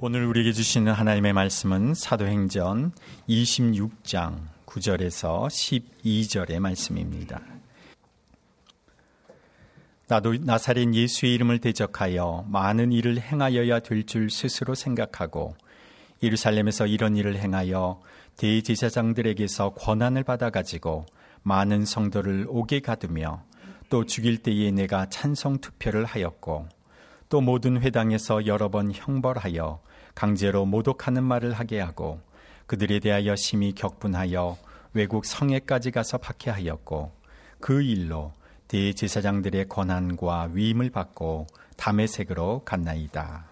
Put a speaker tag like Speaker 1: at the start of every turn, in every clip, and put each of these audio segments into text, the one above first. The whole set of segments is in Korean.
Speaker 1: 오늘 우리에게 주시는 하나님의 말씀은 사도행전 26장 9절에서 12절의 말씀입니다. 나도 나사렛 예수의 이름을 대적하여 많은 일을 행하여야 될 줄 스스로 생각하고 예루살렘에서 이런 일을 행하여 대제사장들에게서 권한을 받아 가지고 많은 성도를 옥에 가두며 또 죽일 때에 내가 찬성 투표를 하였고 또 모든 회당에서 여러 번 형벌하여 강제로 모독하는 말을 하게 하고 그들에 대하여 심히 격분하여 외국 성에까지 가서 박해하였고 그 일로 대제사장들의 권한과 위임을 받고 담의색으로 갔나이다.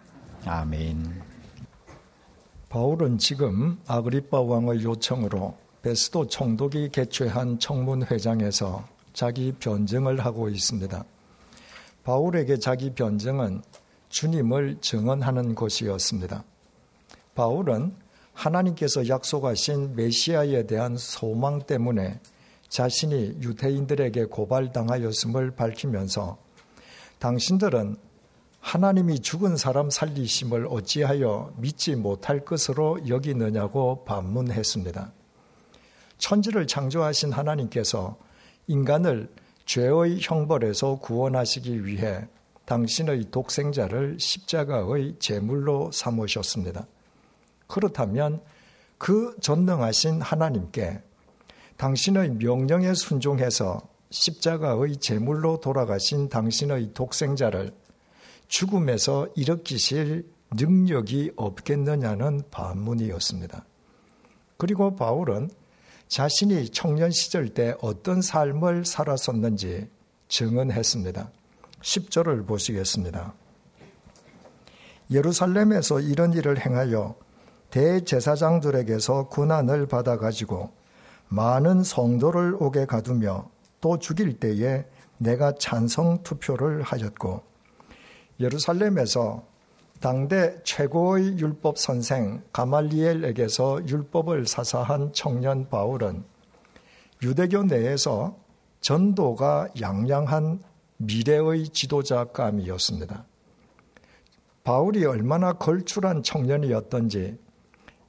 Speaker 1: 아멘.
Speaker 2: 바울은 지금 아그리빠 왕의 요청으로 베스도 총독이 개최한 청문회장에서 자기 변증을 하고 있습니다. 바울에게 자기 변증은 주님을 증언하는 곳이었습니다. 바울은 하나님께서 약속하신 메시아에 대한 소망 때문에 자신이 유대인들에게 고발당하였음을 밝히면서 당신들은 하나님이 죽은 사람 살리심을 어찌하여 믿지 못할 것으로 여기느냐고 반문했습니다. 천지를 창조하신 하나님께서 인간을 죄의 형벌에서 구원하시기 위해 당신의 독생자를 십자가의 제물로 삼으셨습니다. 그렇다면 그 전능하신 하나님께 당신의 명령에 순종해서 십자가의 제물로 돌아가신 당신의 독생자를 죽음에서 일으키실 능력이 없겠느냐는 반문이었습니다. 그리고 바울은 자신이 청년 시절 때 어떤 삶을 살았었는지 증언했습니다. 10절을 보시겠습니다. 예루살렘에서 이런 일을 행하여 대제사장들에게서 군안을 받아가지고 많은 성도를 오게 가두며 또 죽일 때에 내가 찬성 투표를 하였고 예루살렘에서 당대 최고의 율법 선생 가말리엘에게서 율법을 사사한 청년 바울은 유대교 내에서 전도가 양양한 미래의 지도자감이었습니다. 바울이 얼마나 걸출한 청년이었던지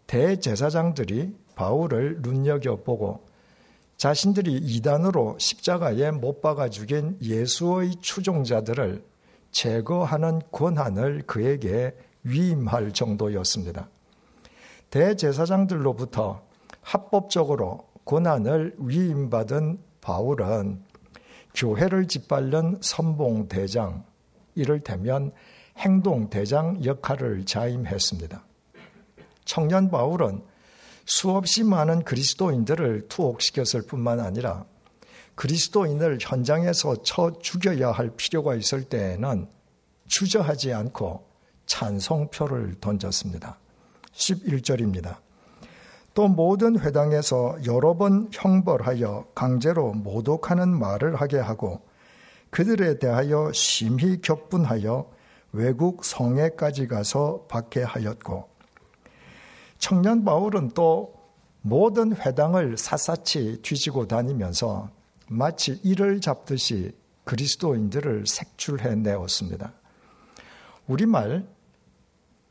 Speaker 2: 대제사장들이 바울을 눈여겨보고 자신들이 이단으로 십자가에 못 박아 죽인 예수의 추종자들을 제거하는 권한을 그에게 위임할 정도였습니다. 대제사장들로부터 합법적으로 권한을 위임받은 바울은 교회를 짓밟는 선봉대장, 이를테면 행동대장 역할을 자임했습니다. 청년 바울은 수없이 많은 그리스도인들을 투옥시켰을 뿐만 아니라 그리스도인을 현장에서 쳐 죽여야 할 필요가 있을 때에는 주저하지 않고 찬송표를 던졌습니다. 11절입니다. 또 모든 회당에서 여러 번 형벌하여 강제로 모독하는 말을 하게 하고 그들에 대하여 심히 격분하여 외국 성에까지 가서 박해하였고 청년 바울은 또 모든 회당을 샅샅이 뒤지고 다니면서 마치 이를 잡듯이 그리스도인들을 색출해 내었습니다. 우리말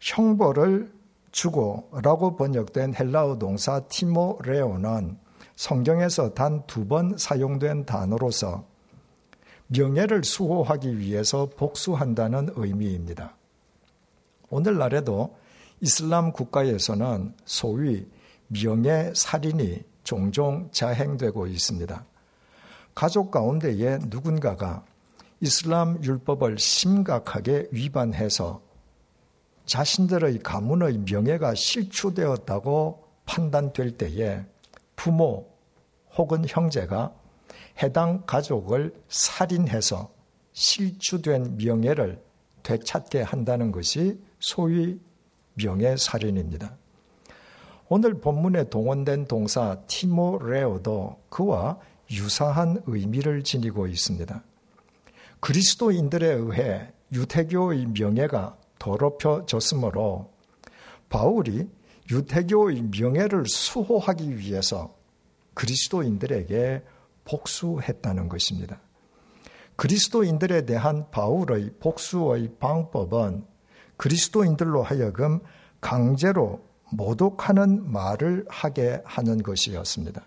Speaker 2: 형벌을 주고 라고 번역된 헬라어 동사 티모레오는 성경에서 단 두 번 사용된 단어로서 명예를 수호하기 위해서 복수한다는 의미입니다. 오늘날에도 이슬람 국가에서는 소위 명예 살인이 종종 자행되고 있습니다. 가족 가운데에 누군가가 이슬람 율법을 심각하게 위반해서 자신들의 가문의 명예가 실추되었다고 판단될 때에 부모 혹은 형제가 해당 가족을 살인해서 실추된 명예를 되찾게 한다는 것이 소위 명예 살인입니다. 오늘 본문에 동원된 동사 티모레오도 그와 유사한 의미를 지니고 있습니다. 그리스도인들에 의해 유태교의 명예가 더럽혀졌으므로 바울이 유태교의 명예를 수호하기 위해서 그리스도인들에게 복수했다는 것입니다. 그리스도인들에 대한 바울의 복수의 방법은 그리스도인들로 하여금 강제로 모독하는 말을 하게 하는 것이었습니다.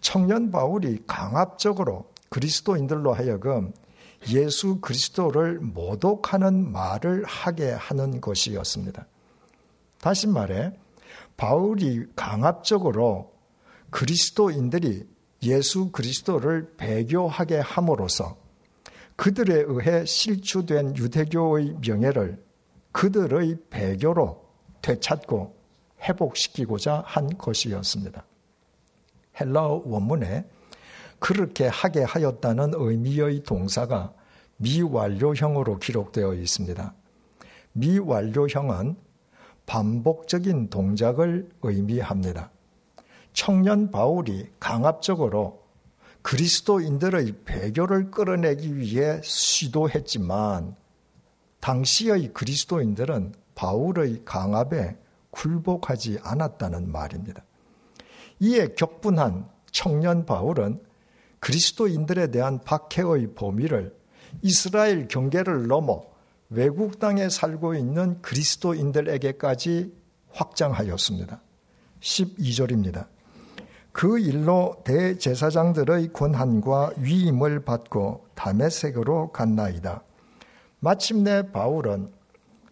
Speaker 2: 청년 바울이 강압적으로 그리스도인들로 하여금 예수 그리스도를 모독하는 말을 하게 하는 것이었습니다. 다시 말해, 바울이 강압적으로 그리스도인들이 예수 그리스도를 배교하게 함으로써 그들에 의해 실추된 유대교의 명예를 그들의 배교로 되찾고 회복시키고자 한 것이었습니다. 헬라어 원문에 그렇게 하게 하였다는 의미의 동사가 미완료형으로 기록되어 있습니다. 미완료형은 반복적인 동작을 의미합니다. 청년 바울이 강압적으로 그리스도인들의 배교를 끌어내기 위해 시도했지만 당시의 그리스도인들은 바울의 강압에 굴복하지 않았다는 말입니다. 이에 격분한 청년 바울은 그리스도인들에 대한 박해의 범위를 이스라엘 경계를 넘어 외국 땅에 살고 있는 그리스도인들에게까지 확장하였습니다. 12절입니다. 그 일로 대제사장들의 권한과 위임을 받고 다메섹으로 갔나이다. 마침내 바울은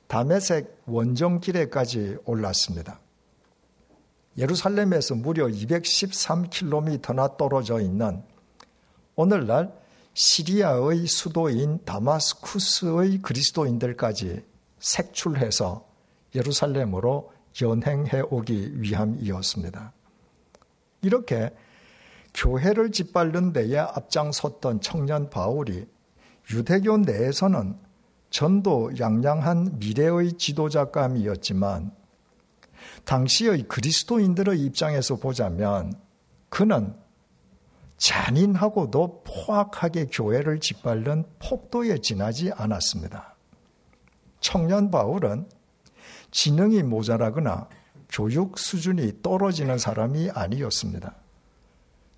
Speaker 2: 다메섹 원정길에까지 올랐습니다. 예루살렘에서 무려 213km나 떨어져 있는 오늘날 시리아의 수도인 다마스쿠스의 그리스도인들까지 색출해서 예루살렘으로 연행해 오기 위함이었습니다. 이렇게 교회를 짓밟는 데에 앞장섰던 청년 바울이 유대교 내에서는 전도 양양한 미래의 지도자감이었지만 당시의 그리스도인들의 입장에서 보자면 그는 잔인하고도 포악하게 교회를 짓밟는 폭도에 지나지 않았습니다. 청년 바울은 지능이 모자라거나 교육 수준이 떨어지는 사람이 아니었습니다.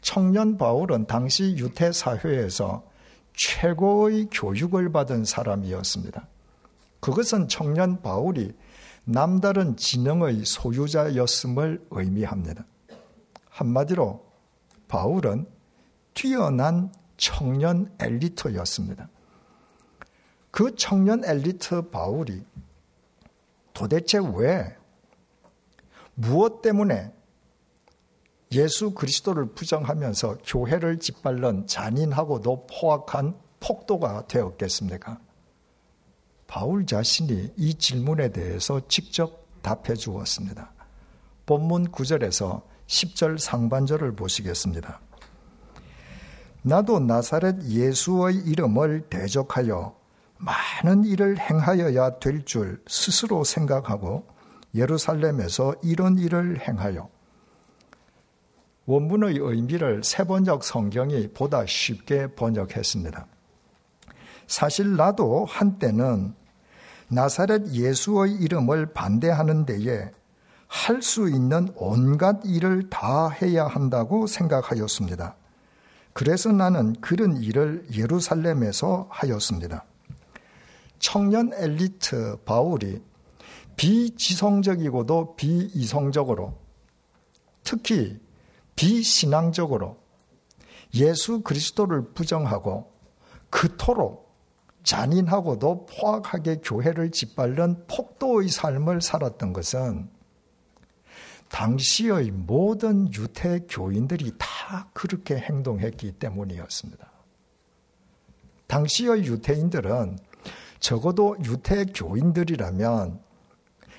Speaker 2: 청년 바울은 당시 유태 사회에서 최고의 교육을 받은 사람이었습니다. 그것은 청년 바울이 남다른 지능의 소유자였음을 의미합니다. 한마디로 바울은 뛰어난 청년 엘리트였습니다. 그 청년 엘리트 바울이 도대체 왜 무엇 때문에 예수 그리스도를 부정하면서 교회를 짓밟는 잔인하고도 포악한 폭도가 되었겠습니까? 바울 자신이 이 질문에 대해서 직접 답해 주었습니다. 본문 9절에서 10절 상반절을 보시겠습니다. 나도 나사렛 예수의 이름을 대적하여 많은 일을 행하여야 될 줄 스스로 생각하고 예루살렘에서 이런 일을 행하여 원문의 의미를 세번역 성경이 보다 쉽게 번역했습니다. 사실 나도 한때는 나사렛 예수의 이름을 반대하는 데에 할 수 있는 온갖 일을 다 해야 한다고 생각하였습니다. 그래서 나는 그런 일을 예루살렘에서 하였습니다. 청년 엘리트 바울이 비지성적이고도 비이성적으로 특히 비신앙적으로 예수 그리스도를 부정하고 그토록 잔인하고도 포악하게 교회를 짓밟는 폭도의 삶을 살았던 것은 당시의 모든 유태 교인들이 다 그렇게 행동했기 때문이었습니다. 당시의 유태인들은 적어도 유태 교인들이라면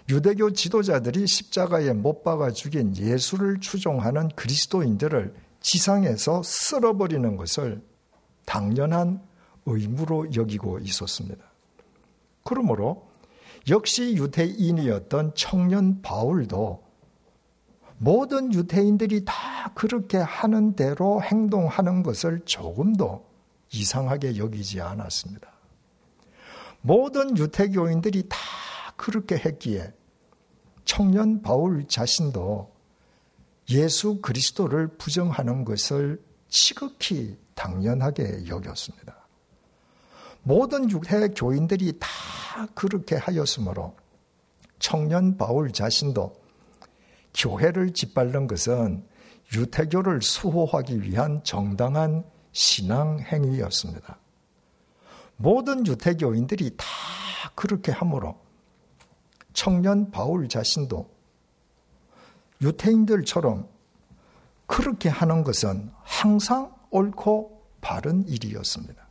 Speaker 2: 유대교 지도자들이 십자가에 못 박아 죽인 예수를 추종하는 그리스도인들을 지상에서 쓸어버리는 것을 당연한 의무로 여기고 있었습니다. 그러므로 역시 유대인이었던 청년 바울도 모든 유대인들이 다 그렇게 하는 대로 행동하는 것을 조금도 이상하게 여기지 않았습니다. 모든 유태교인들이 다 그렇게 했기에 청년 바울 자신도 예수 그리스도를 부정하는 것을 지극히 당연하게 여겼습니다. 모든 유대 교인들이 다 그렇게 하였으므로 청년 바울 자신도 교회를 짓밟는 것은 유태교를 수호하기 위한 정당한 신앙 행위였습니다. 모든 유태교인들이 다 그렇게 하므로 청년 바울 자신도 유태인들처럼 그렇게 하는 것은 항상 옳고 바른 일이었습니다.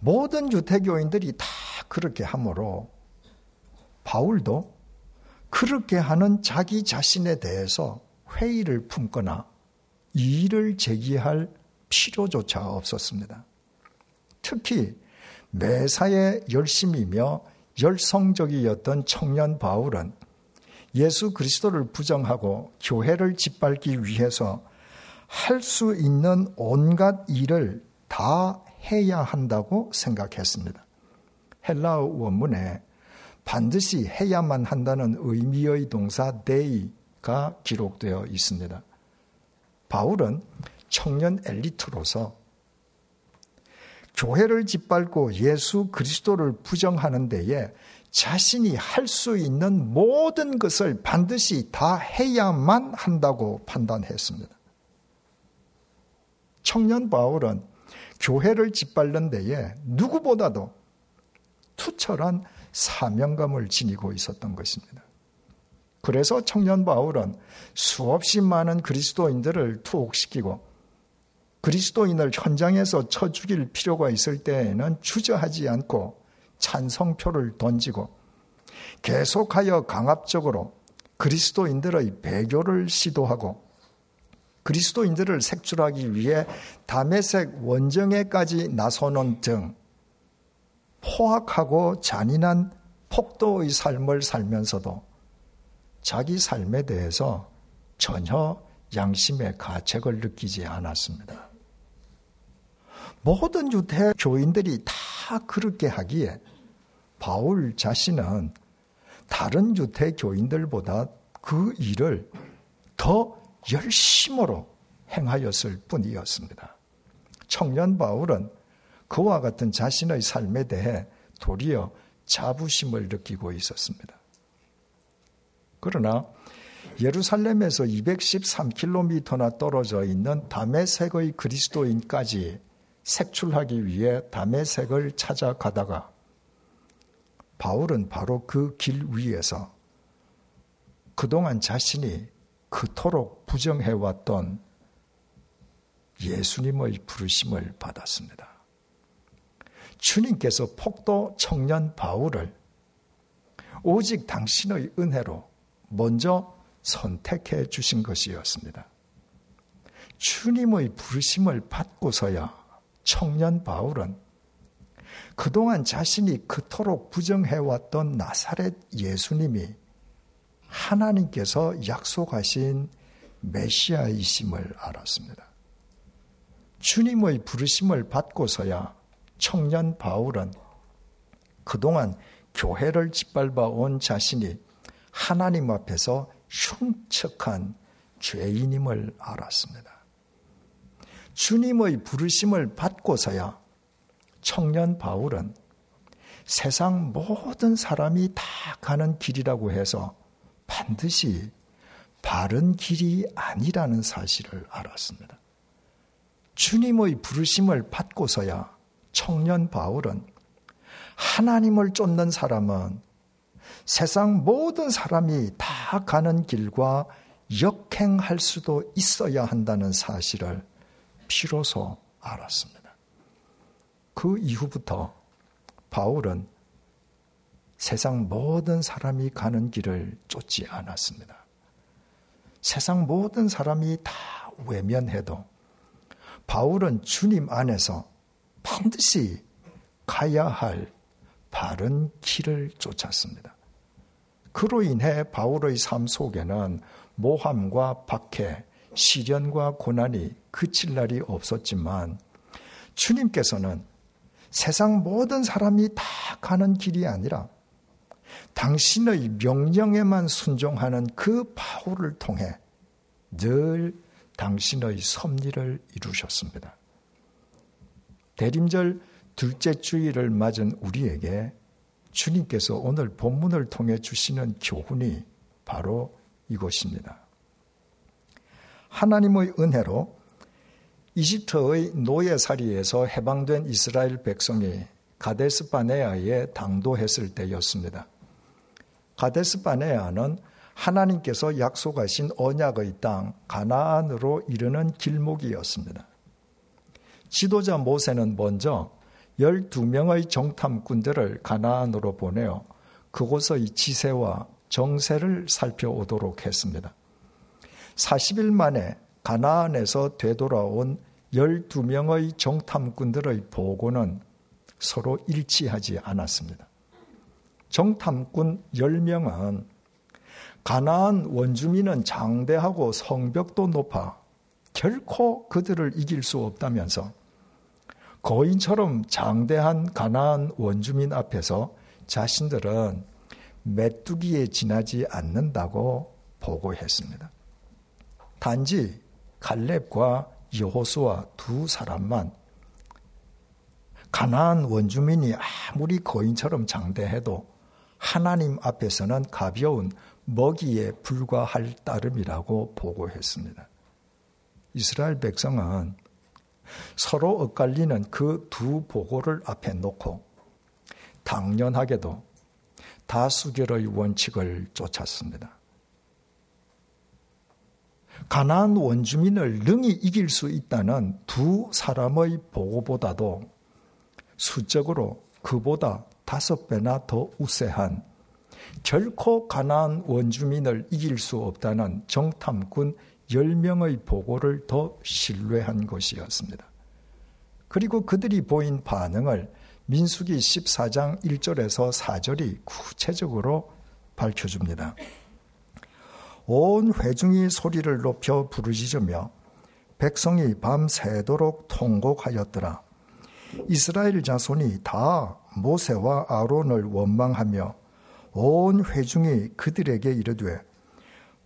Speaker 2: 모든 유태교인들이 다 그렇게 하므로 바울도 그렇게 하는 자기 자신에 대해서 회의를 품거나 이의를 제기할 필요조차 없었습니다. 특히 매사에 열심이며 열성적이었던 청년 바울은 예수 그리스도를 부정하고 교회를 짓밟기 위해서 할 수 있는 온갖 일을 다 해야 한다고 생각했습니다. 헬라어 원문에 반드시 해야만 한다는 의미의 동사 데이가 기록되어 있습니다. 바울은 청년 엘리트로서 교회를 짓밟고 예수 그리스도를 부정하는 데에 자신이 할 수 있는 모든 것을 반드시 다 해야만 한다고 판단했습니다. 청년 바울은 교회를 짓밟는 데에 누구보다도 투철한 사명감을 지니고 있었던 것입니다. 그래서 청년 바울은 수없이 많은 그리스도인들을 투옥시키고 그리스도인을 현장에서 쳐 죽일 필요가 있을 때에는 주저하지 않고 찬성표를 던지고 계속하여 강압적으로 그리스도인들의 배교를 시도하고 그리스도인들을 색출하기 위해 담에색 원정에까지 나서는 등 포악하고 잔인한 폭도의 삶을 살면서도 자기 삶에 대해서 전혀 양심의 가책을 느끼지 않았습니다. 모든 유대 교인들이 다 그렇게 하기에 바울 자신은 다른 유대 교인들보다 그 일을 더 열심으로 행하였을 뿐이었습니다. 청년 바울은 그와 같은 자신의 삶에 대해 도리어 자부심을 느끼고 있었습니다. 그러나 예루살렘에서 213km나 떨어져 있는 담에색의 그리스도인까지 색출하기 위해 담에색을 찾아가다가 바울은 바로 그 길 위에서 그동안 자신이 그토록 부정해왔던 예수님의 부르심을 받았습니다. 주님께서 폭도 청년 바울을 오직 당신의 은혜로 먼저 선택해 주신 것이었습니다. 주님의 부르심을 받고서야 청년 바울은 그동안 자신이 그토록 부정해왔던 나사렛 예수님이 하나님께서 약속하신 메시아이심을 알았습니다. 주님의 부르심을 받고서야 청년 바울은 그동안 교회를 짓밟아 온 자신이 하나님 앞에서 흉측한 죄인임을 알았습니다. 주님의 부르심을 받고서야 청년 바울은 세상 모든 사람이 다 가는 길이라고 해서 반드시 바른 길이 아니라는 사실을 알았습니다. 주님의 부르심을 받고서야 청년 바울은 하나님을 쫓는 사람은 세상 모든 사람이 다 가는 길과 역행할 수도 있어야 한다는 사실을 비로소 알았습니다. 그 이후부터 바울은 세상 모든 사람이 가는 길을 쫓지 않았습니다. 세상 모든 사람이 다 외면해도 바울은 주님 안에서 반드시 가야 할 바른 길을 쫓았습니다. 그로 인해 바울의 삶 속에는 모함과 박해, 시련과 고난이 그칠 날이 없었지만 주님께서는 세상 모든 사람이 다 가는 길이 아니라 당신의 명령에만 순종하는 그 바울을 통해 늘 당신의 섭리를 이루셨습니다. 대림절 둘째 주일을 맞은 우리에게 주님께서 오늘 본문을 통해 주시는 교훈이 바로 이것입니다. 하나님의 은혜로 이집트의 노예살이에서 해방된 이스라엘 백성이 가데스 바네아에 당도했을 때였습니다. 가데스 바네아는 하나님께서 약속하신 언약의 땅 가나안으로 이르는 길목이었습니다. 지도자 모세는 먼저 12명의 정탐꾼들을 가나안으로 보내어 그곳의 지세와 정세를 살펴오도록 했습니다. 40일 만에 가나안에서 되돌아온 12명의 정탐꾼들의 보고는 서로 일치하지 않았습니다. 정탐꾼 10명은 가나안 원주민은 장대하고 성벽도 높아 결코 그들을 이길 수 없다면서 거인처럼 장대한 가나안 원주민 앞에서 자신들은 메뚜기에 지나지 않는다고 보고했습니다. 단지 갈렙과 여호수아 두 사람만 가나안 원주민이 아무리 거인처럼 장대해도 하나님 앞에서는 가벼운 먹이에 불과할 따름이라고 보고했습니다. 이스라엘 백성은 서로 엇갈리는 그 두 보고를 앞에 놓고 당연하게도 다수결의 원칙을 쫓았습니다. 가나안 원주민을 능히 이길 수 있다는 두 사람의 보고보다도 수적으로 그보다 다섯 배나 더 우세한 결코 가나안 원주민을 이길 수 없다는 정탐꾼 10명의 보고를 더 신뢰한 것이었습니다. 그리고 그들이 보인 반응을 민수기 14장 1절에서 4절이 구체적으로 밝혀줍니다. 온 회중이 소리를 높여 부르짖으며 백성이 밤새도록 통곡하였더라. 이스라엘 자손이 다 모세와 아론을 원망하며 온 회중이 그들에게 이르되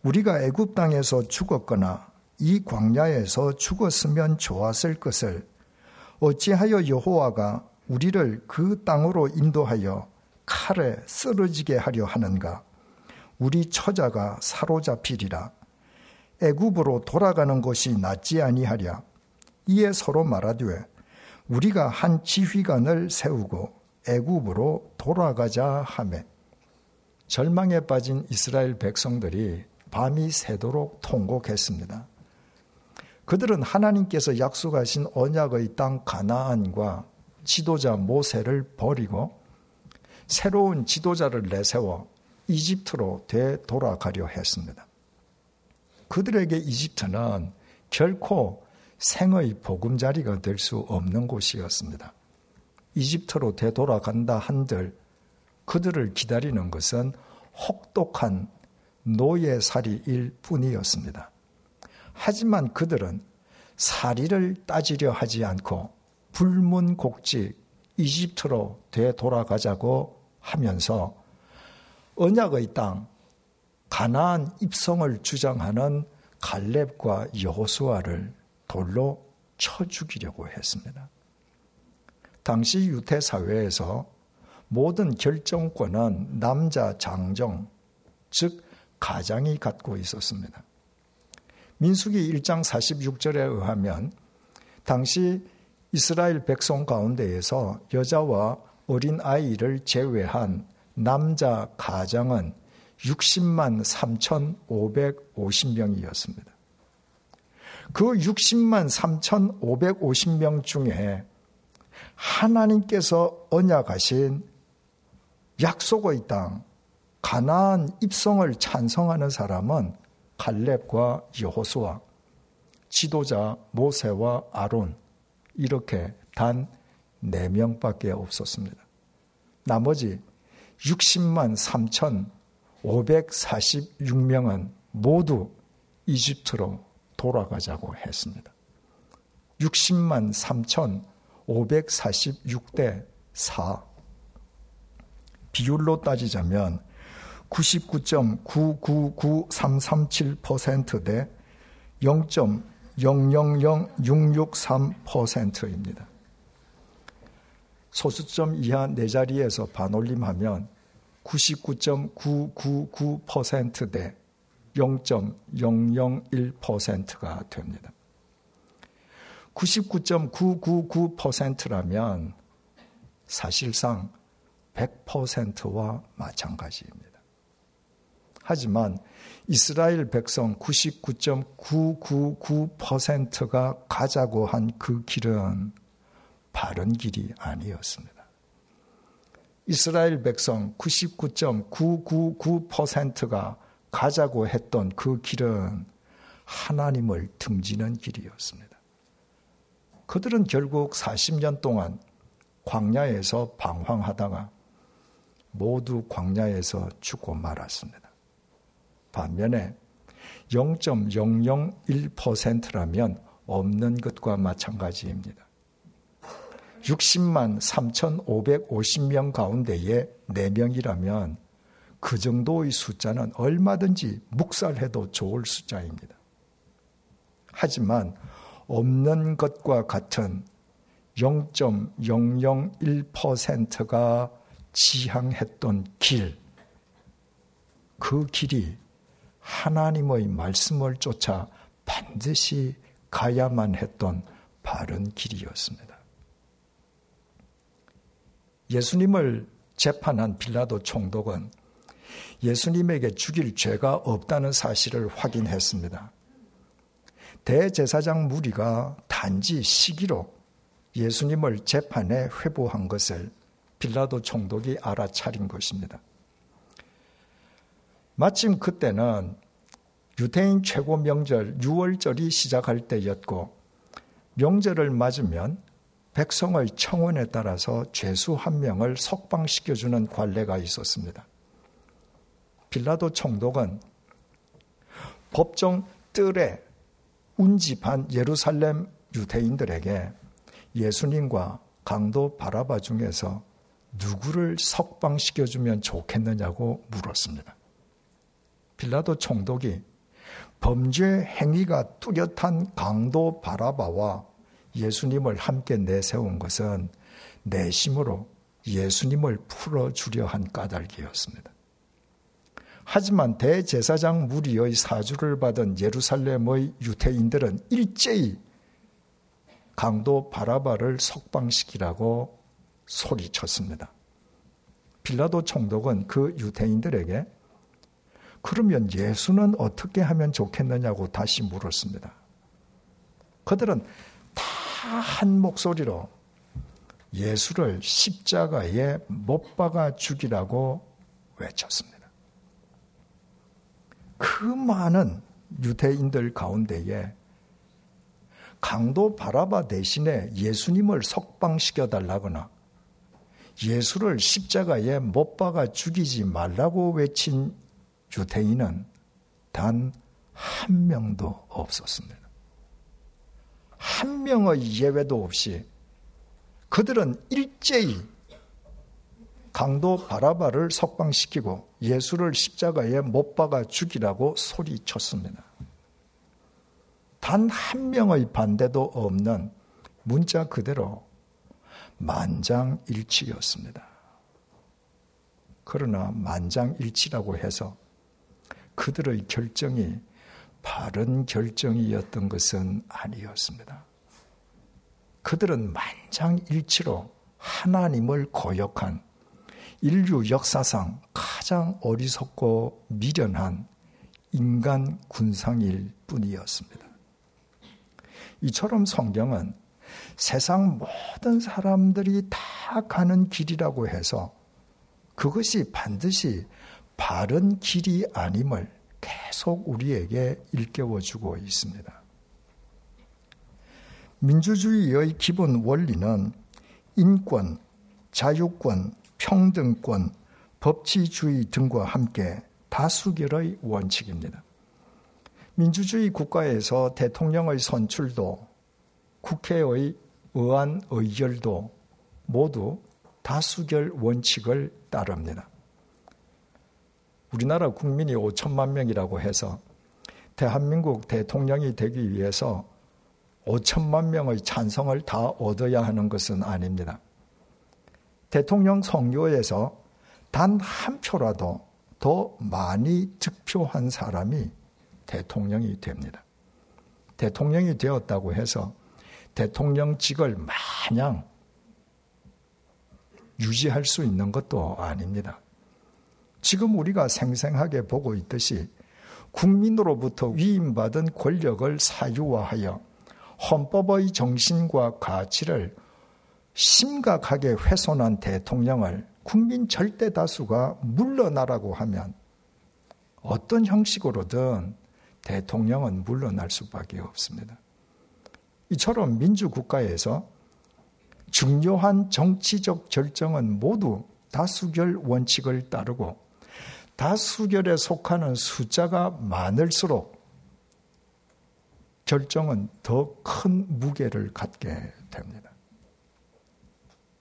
Speaker 2: 우리가 애굽 땅에서 죽었거나 이 광야에서 죽었으면 좋았을 것을 어찌하여 여호와가 우리를 그 땅으로 인도하여 칼에 쓰러지게 하려 하는가 우리 처자가 사로잡히리라. 애굽으로 돌아가는 것이 낫지 아니하랴. 이에 서로 말하되 우리가 한 지휘관을 세우고 애굽으로 돌아가자 하매. 절망에 빠진 이스라엘 백성들이 밤이 새도록 통곡했습니다. 그들은 하나님께서 약속하신 언약의 땅 가나안과 지도자 모세를 버리고 새로운 지도자를 내세워 이집트로 되돌아가려 했습니다. 그들에게 이집트는 결코 생의 보금자리가 될 수 없는 곳이었습니다. 이집트로 되돌아간다 한들 그들을 기다리는 것은 혹독한 노예살이일 뿐이었습니다. 하지만 그들은 사리를 따지려 하지 않고 불문곡직 이집트로 되돌아가자고 하면서 언약의 땅 가나안 입성을 주장하는 갈렙과 여호수아를 돌로 쳐 죽이려고 했습니다. 당시 유태 사회에서 모든 결정권은 남자 장정, 즉 가장이 갖고 있었습니다. 민수기 1장 46절에 의하면 당시 이스라엘 백성 가운데에서 여자와 어린 아이를 제외한 남자 가장은 60만 3,550명이었습니다. 그 60만 3,550명 중에 하나님께서 언약하신 약속의 땅 가나안 입성을 찬성하는 사람은 갈렙과 여호수아, 지도자 모세와 아론 이렇게 단 4명밖에 없었습니다. 나머지 60만 3,546명은 모두 이집트로 돌아가자고 했습니다. 60만 3,546대 4. 비율로 따지자면 99.999337%대 0.000663%입니다. 소수점 이하 네 자리에서 반올림하면 99.999%대 0.001%가 됩니다. 99.999%라면 사실상 100%와 마찬가지입니다. 하지만 이스라엘 백성 99.999%가 가자고 한 그 길은 바른 길이 아니었습니다. 이스라엘 백성 99.999%가 가자고 했던 그 길은 하나님을 등지는 길이었습니다. 그들은 결국 40년 동안 광야에서 방황하다가 모두 광야에서 죽고 말았습니다. 반면에 0.001%라면 없는 것과 마찬가지입니다. 60만 3,550명 가운데에 4명이라면 그 정도의 숫자는 얼마든지 묵살해도 좋을 숫자입니다. 하지만 없는 것과 같은 0.001%가 지향했던 길, 그 길이 하나님의 말씀을 쫓아 반드시 가야만 했던 바른 길이었습니다. 예수님을 재판한 빌라도 총독은 예수님에게 죽일 죄가 없다는 사실을 확인했습니다. 대제사장 무리가 단지 시기로 예수님을 재판에 회부한 것을 빌라도 총독이 알아차린 것입니다. 마침 그때는 유대인 최고 명절 6월절이 시작할 때였고 명절을 맞으면 백성의 청원에 따라서 죄수 한 명을 석방시켜주는 관례가 있었습니다. 빌라도 총독은 법정 뜰에 운집한 예루살렘 유대인들에게 예수님과 강도 바라바 중에서 누구를 석방시켜주면 좋겠느냐고 물었습니다. 빌라도 총독이 범죄 행위가 뚜렷한 강도 바라바와 예수님을 함께 내세운 것은 내심으로 예수님을 풀어주려 한 까닭이었습니다. 하지만 대제사장 무리의 사주를 받은 예루살렘의 유태인들은 일제히 강도 바라바를 석방시키라고 소리쳤습니다. 빌라도 총독은 그 유태인들에게 그러면 예수는 어떻게 하면 좋겠느냐고 다시 물었습니다. 그들은 다 한 목소리로 예수를 십자가에 못 박아 죽이라고 외쳤습니다. 그 많은 유대인들 가운데에 강도 바라바 대신에 예수님을 석방시켜 달라거나 예수를 십자가에 못 박아 죽이지 말라고 외친 유대인은 단 한 명도 없었습니다. 한 명의 예외도 없이 그들은 일제히 강도 바라바를 석방시키고 예수를 십자가에 못 박아 죽이라고 소리쳤습니다. 단 한 명의 반대도 없는 문자 그대로 만장일치였습니다. 그러나 만장일치라고 해서 그들의 결정이 바른 결정이었던 것은 아니었습니다. 그들은 만장일치로 하나님을 거역한 인류 역사상 가장 어리석고 미련한 인간 군상일 뿐이었습니다. 이처럼 성경은 세상 모든 사람들이 다 가는 길이라고 해서 그것이 반드시 바른 길이 아님을 계속 우리에게 일깨워주고 있습니다. 민주주의의 기본 원리는 인권, 자유권, 평등권, 법치주의 등과 함께 다수결의 원칙입니다. 민주주의 국가에서 대통령의 선출도 국회의 의안 의결도 모두 다수결 원칙을 따릅니다. 우리나라 국민이 5천만 명이라고 해서 대한민국 대통령이 되기 위해서 5천만 명의 찬성을 다 얻어야 하는 것은 아닙니다. 대통령 선거에서 단 한 표라도 더 많이 득표한 사람이 대통령이 됩니다. 대통령이 되었다고 해서 대통령직을 마냥 유지할 수 있는 것도 아닙니다. 지금 우리가 생생하게 보고 있듯이 국민으로부터 위임받은 권력을 사유화하여 헌법의 정신과 가치를 심각하게 훼손한 대통령을 국민 절대 다수가 물러나라고 하면 어떤 형식으로든 대통령은 물러날 수밖에 없습니다. 이처럼 민주국가에서 중요한 정치적 결정은 모두 다수결 원칙을 따르고 다수결에 속하는 숫자가 많을수록 결정은 더 큰 무게를 갖게 됩니다.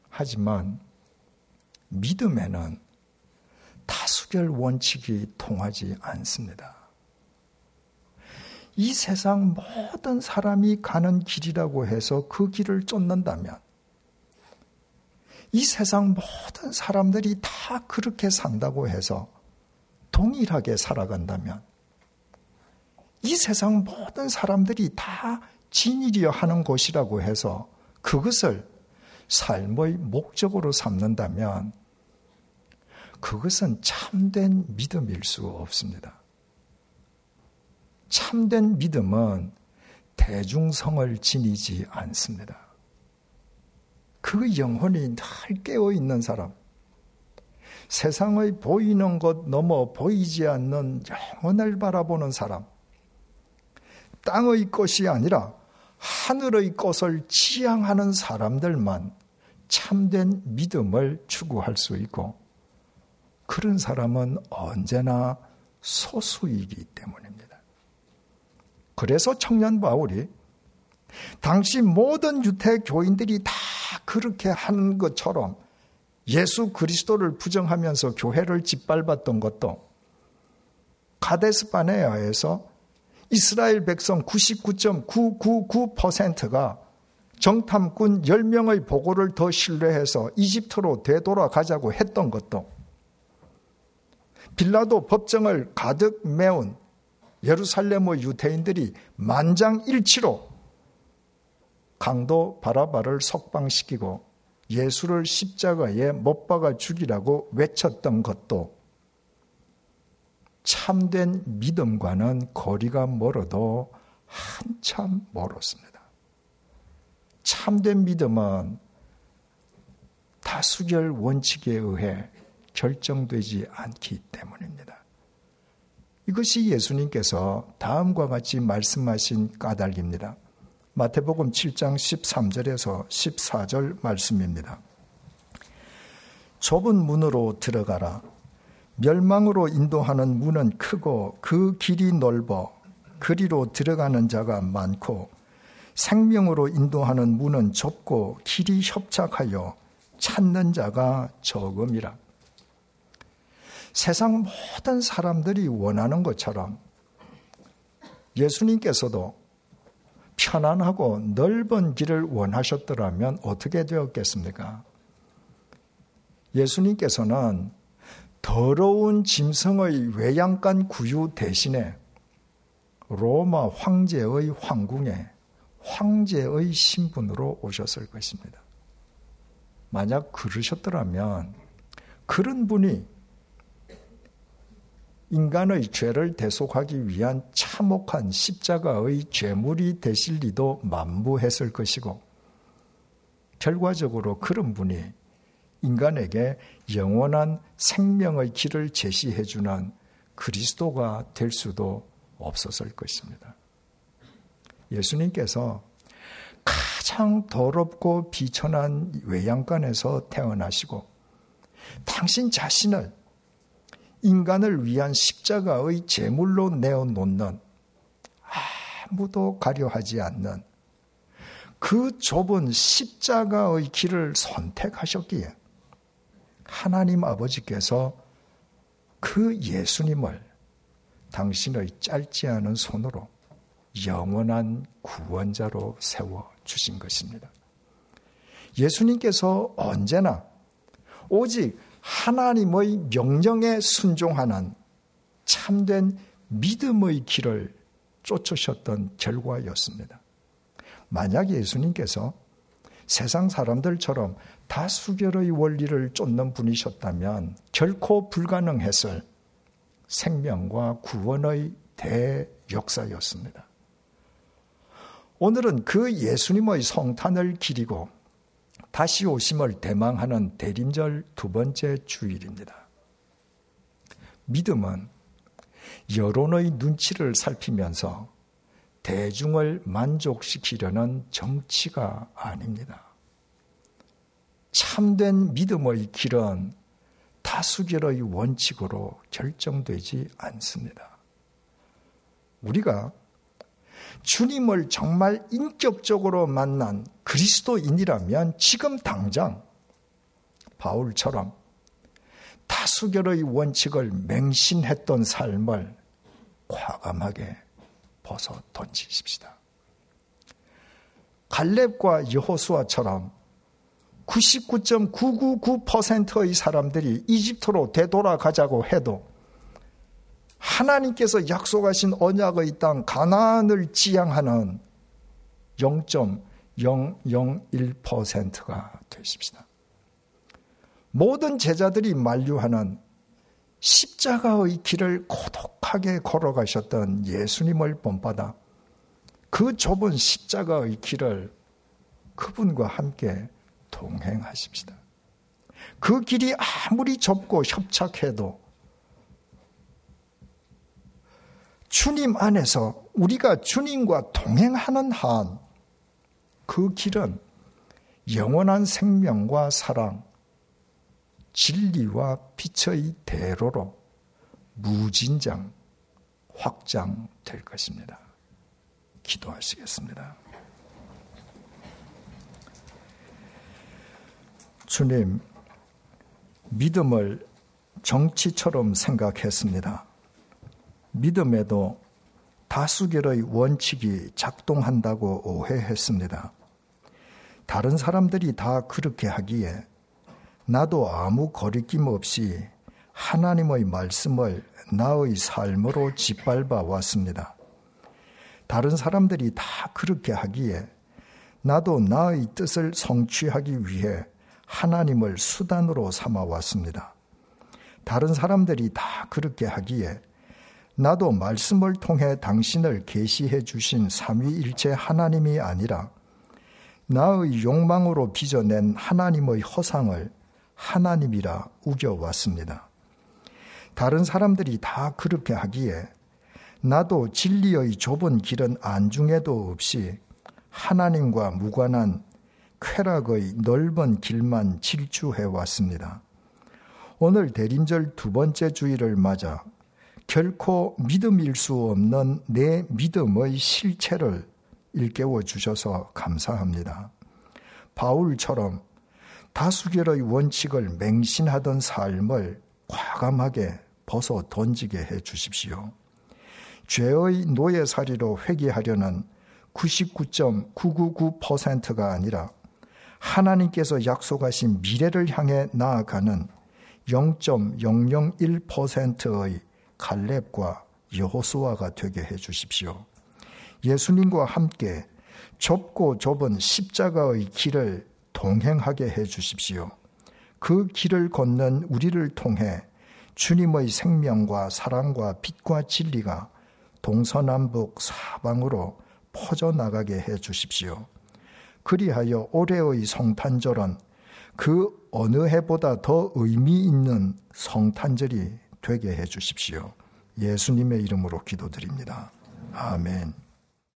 Speaker 2: 하지만 믿음에는 다수결 원칙이 통하지 않습니다. 이 세상 모든 사람이 가는 길이라고 해서 그 길을 쫓는다면 이 세상 모든 사람들이 다 그렇게 산다고 해서 동일하게 살아간다면 이 세상 모든 사람들이 다 진일이여 하는 곳이라고 해서 그것을 삶의 목적으로 삼는다면 그것은 참된 믿음일 수 없습니다. 참된 믿음은 대중성을 지니지 않습니다. 그 영혼이 늘 깨어 있는 사람, 세상의 보이는 것 넘어 보이지 않는 영혼을 바라보는 사람, 땅의 것이 아니라 하늘의 것을 지향하는 사람들만 참된 믿음을 추구할 수 있고, 그런 사람은 언제나 소수이기 때문입니다. 그래서 청년 바울이 당시 모든 유태 교인들이 다 그렇게 하는 것처럼 예수 그리스도를 부정하면서 교회를 짓밟았던 것도 가데스 바네아에서 이스라엘 백성 99.999%가 정탐꾼 10명의 보고를 더 신뢰해서 이집트로 되돌아가자고 했던 것도 빌라도 법정을 가득 메운 예루살렘의 유태인들이 만장일치로 강도 바라바를 석방시키고 예수를 십자가에 못 박아 죽이라고 외쳤던 것도 참된 믿음과는 거리가 멀어도 한참 멀었습니다. 참된 믿음은 다수결 원칙에 의해 결정되지 않기 때문입니다. 이것이 예수님께서 다음과 같이 말씀하신 까닭입니다. 마태복음 7장 13절에서 14절 말씀입니다. 좁은 문으로 들어가라. 멸망으로 인도하는 문은 크고 그 길이 넓어 그리로 들어가는 자가 많고 생명으로 인도하는 문은 좁고 길이 협착하여 찾는 자가 적음이라. 세상 모든 사람들이 원하는 것처럼 예수님께서도 편안하고 넓은 길을 원하셨더라면 어떻게 되었겠습니까? 예수님께서는 더러운 짐승의 외양간 구유 대신에 로마 황제의 황궁에 황제의 신분으로 오셨을 것입니다. 만약 그러셨더라면 그런 분이 인간의 죄를 대속하기 위한 참혹한 십자가의 죄물이 되실 리도 만무했을 것이고 결과적으로 그런 분이 인간에게 영원한 생명의 길을 제시해 주는 그리스도가 될 수도 없었을 것입니다. 예수님께서 가장 더럽고 비천한 외양간에서 태어나시고 당신 자신을 인간을 위한 십자가의 제물로 내어놓는 아무도 가려하지 않는 그 좁은 십자가의 길을 선택하셨기에 하나님 아버지께서 그 예수님을 당신의 짧지 않은 손으로 영원한 구원자로 세워 주신 것입니다. 예수님께서 언제나 오직 하나님의 명령에 순종하는 참된 믿음의 길을 쫓으셨던 결과였습니다. 만약 예수님께서 세상 사람들처럼 다수결의 원리를 쫓는 분이셨다면 결코 불가능했을 생명과 구원의 대역사였습니다. 오늘은 그 예수님의 성탄을 기리고 다시 오심을 대망하는 대림절 두 번째 주일입니다. 믿음은 여론의 눈치를 살피면서 대중을 만족시키려는 정치가 아닙니다. 참된 믿음의 길은 다수결의 원칙으로 결정되지 않습니다. 우리가 주님을 정말 인격적으로 만난 그리스도인이라면 지금 당장 바울처럼 다수결의 원칙을 맹신했던 삶을 과감하게 벗어 던지십시다. 갈렙과 여호수아처럼 99.999%의 사람들이 이집트로 되돌아가자고 해도 하나님께서 약속하신 언약의 땅 가나안을 지향하는 0.001%가 되십시다. 모든 제자들이 만류하는 십자가의 길을 고독하게 걸어가셨던 예수님을 본받아 그 좁은 십자가의 길을 그분과 함께 동행하십시다. 그 길이 아무리 좁고 협착해도 주님 안에서 우리가 주님과 동행하는 한 그 길은 영원한 생명과 사랑, 진리와 빛의 대로로 무진장 확장될 것입니다. 기도하시겠습니다. 주님, 믿음을 정치처럼 생각했습니다. 믿음에도 다수결의 원칙이 작동한다고 오해했습니다. 다른 사람들이 다 그렇게 하기에 나도 아무 거리낌 없이 하나님의 말씀을 나의 삶으로 짓밟아 왔습니다. 다른 사람들이 다 그렇게 하기에 나도 나의 뜻을 성취하기 위해 하나님을 수단으로 삼아 왔습니다. 다른 사람들이 다 그렇게 하기에 나도 말씀을 통해 당신을 계시해 주신 삼위일체 하나님이 아니라 나의 욕망으로 빚어낸 하나님의 허상을 하나님이라 우겨왔습니다. 다른 사람들이 다 그렇게 하기에 나도 진리의 좁은 길은 안중에도 없이 하나님과 무관한 쾌락의 넓은 길만 질주해 왔습니다. 오늘 대림절 두 번째 주일을 맞아 결코 믿음일 수 없는 내 믿음의 실체를 일깨워 주셔서 감사합니다. 바울처럼 다수결의 원칙을 맹신하던 삶을 과감하게 벗어 던지게 해 주십시오. 죄의 노예살이로 회귀하려는 99.999%가 아니라 하나님께서 약속하신 미래를 향해 나아가는 0.001%의 갈렙과 여호수아가 되게 해 주십시오. 예수님과 함께 좁고 좁은 십자가의 길을 동행하게 해 주십시오. 그 길을 걷는 우리를 통해 주님의 생명과 사랑과 빛과 진리가 동서남북 사방으로 퍼져나가게 해 주십시오. 그리하여 올해의 성탄절은 그 어느 해보다 더 의미 있는 성탄절이 되게 해 주십시오. 예수님의 이름으로 기도드립니다. 아멘.